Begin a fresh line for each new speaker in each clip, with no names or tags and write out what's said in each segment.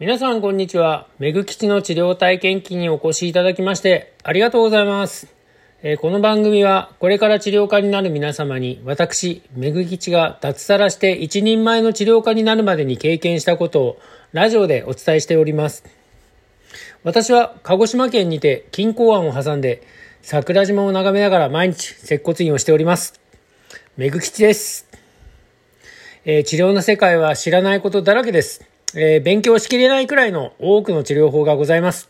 皆さんこんにちは。めぐきちの治療体験記にお越しいただきましてありがとうございます。えーこの番組はこれから治療家になる皆様に私、めぐきちが脱サラして一人前の治療家になるまでに経験したことをラジオでお伝えしております。私は鹿児島県にて金港湾を挟んで桜島を眺めながら毎日接骨院をしております。めぐきちです。えー治療の世界は知らないことだらけです。えー勉強しきれないくらいの多くの治療法がございます。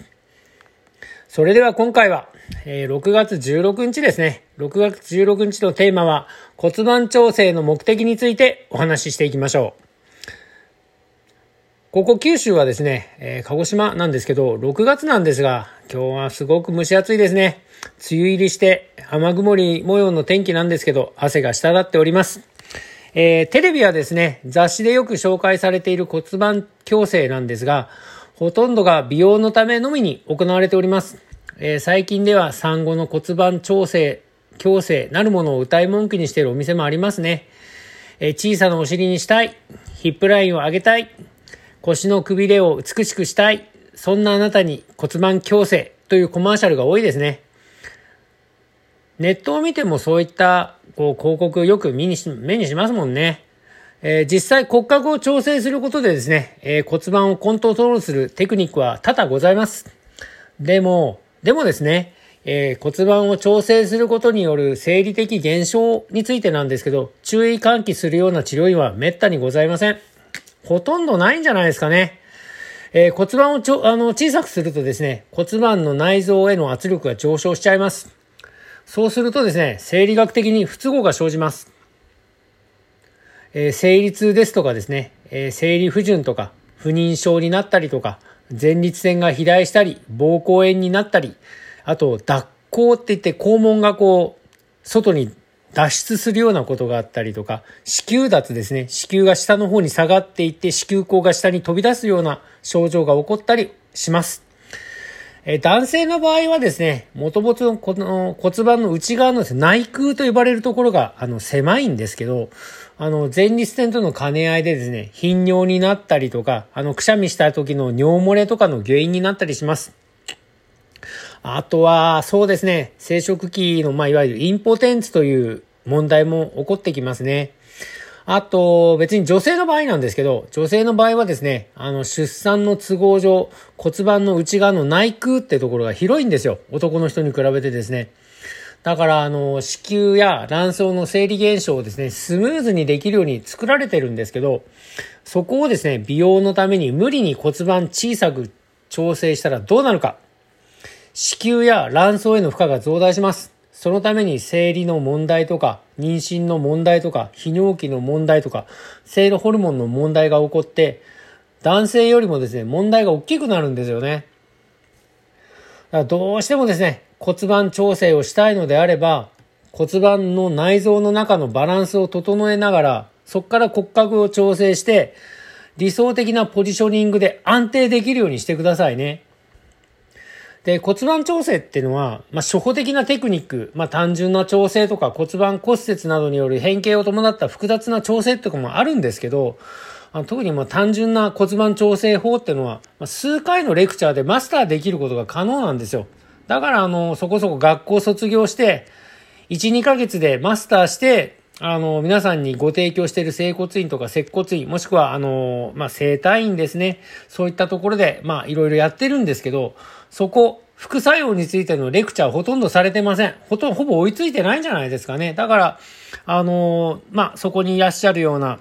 それでは今回は、えー6月16日ですね。6月16日のテーマは骨盤調整の目的についてお話ししていきましょう。ここ九州はですね、えー鹿児島なんですけど、6月なんですが、今日はすごく蒸し暑いですね。梅雨入りして雨曇り模様の天気なんですけど、汗が滴っております。えーテレビはですね、雑誌でよく紹介されている骨盤矯正なんですが、ほとんどが美容のためのみに行われております。えー最近では産後の骨盤調整、矯正なるものを歌い文句にしているお店もありますね。えー小さなお尻にしたい、ヒップラインを上げたい、腰のくびれを美しくしたい、そんなあなたに骨盤矯正というコマーシャルが多いですね。ネットを見てもそういったこう広告よく目にし目にしますもんね。えー実際骨格を調整することでですね、えー骨盤をコントロールするテクニックは多々ございます。でも、でもですね、えー骨盤を調整することによる生理的現象についてなんですけど、注意喚起するような治療院は滅多にございません。ほとんどないんじゃないですかね。えー骨盤をちょあの小さくするとですね、骨盤の内臓への圧力が上昇しちゃいます。そうするとですね、生理学的に不都合が生じます。えー生理痛ですとかですね、えー生理不順とか、不妊症になったりとか、前立腺が肥大したり、膀胱炎になったり、あと、脱肛って言って肛門がこう、外に脱出するようなことがあったりとか、子宮脱ですね。子宮が下の方に下がっていって、子宮口が下に飛び出すような症状が起こったりします。え男性の場合はですね、もともとのこの骨盤の内側のね内腔と呼ばれるところがあの狭いんですけど、あの前立腺との兼ね合いでですね、頻尿になったりとか、あのくしゃみした時の尿漏れとかの原因になったりします。あとは、そうですね、生殖器の、まあ、いわゆるインポテンツという問題も起こってきますね。あと、別に女性の場合なんですけど、女性の場合はですね、あの、出産の都合上、骨盤の内側の内腔ってところが広いんですよ。男の人に比べてですね。だから、あの、子宮や卵巣の生理現象をですね、スムーズにできるように作られてるんですけど、そこをですね、美容のために無理に骨盤小さく調整したらどうなるか。子宮や卵巣への負荷が増大します。そのために生理の問題とか、妊娠の問題とか、泌尿器の問題とか、生理ホルモンの問題が起こって、男性よりもですね、問題が大きくなるんですよね。だからどうしてもですね、骨盤調整をしたいのであれば、骨盤の内臓の中のバランスを整えながら、そこから骨格を調整して、理想的なポジショニングで安定できるようにしてくださいね。で、骨盤調整っていうのは、まあ、初歩的なテクニック、まあ、単純な調整とか骨盤骨折などによる変形を伴った複雑な調整とかもあるんですけど、あ特にま単純な骨盤調整法っていうのは、まあ、数回のレクチャーでマスターできることが可能なんですよ。だから、あの、そこそこ学校卒業して、1、2ヶ月でマスターして、あの、皆さんにご提供している整骨院とか接骨院、もしくは、あの、まあ、整体院ですね。そういったところで、ま、いろいろやってるんですけど、そこ、副作用についてのレクチャーほとんどされてません。ほとんど、ほぼ追いついてないんじゃないですかね。だから、あの、まあ、そこにいらっしゃるような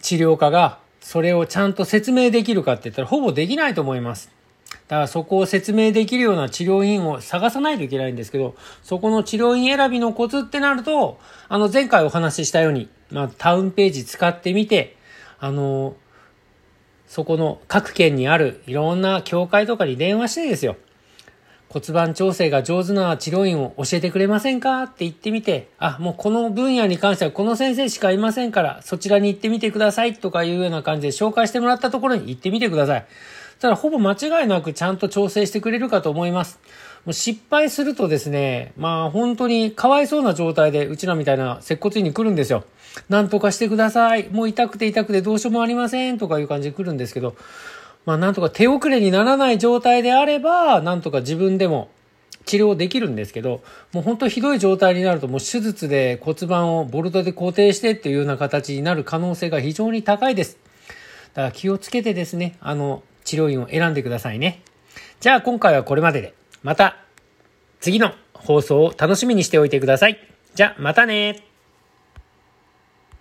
治療家が、それをちゃんと説明できるかって言ったら、ほぼできないと思います。だからそこを説明できるような治療院を探さないといけないんですけど、そこの治療院選びのコツってなると、あの前回お話ししたように、まあタウンページ使ってみて、あの、そこの各県にあるいろんな教会とかに電話してですよ。骨盤調整が上手な治療院を教えてくれませんかって言ってみて、あ、もうこの分野に関してはこの先生しかいませんから、そちらに行ってみてくださいとかいうような感じで紹介してもらったところに行ってみてください。ただほぼ間違いなくちゃんと調整してくれるかと思います。もう失敗するとですね、まあ本当にかわいそうな状態で、うちらみたいな接骨院に来るんですよ。なんとかしてください。もう痛くて痛くてどうしようもありません。とかいう感じで来るんですけど、まあなんとか手遅れにならない状態であれば、なんとか自分でも治療できるんですけど、もう本当ひどい状態になるともう手術で骨盤をボルトで固定してっていうような形になる可能性が非常に高いです。だから気をつけてですね、あの、治療院を選んでくださいね。じゃあ今回はこれまでで。また次の放送を楽しみにしておいてください。じゃまたね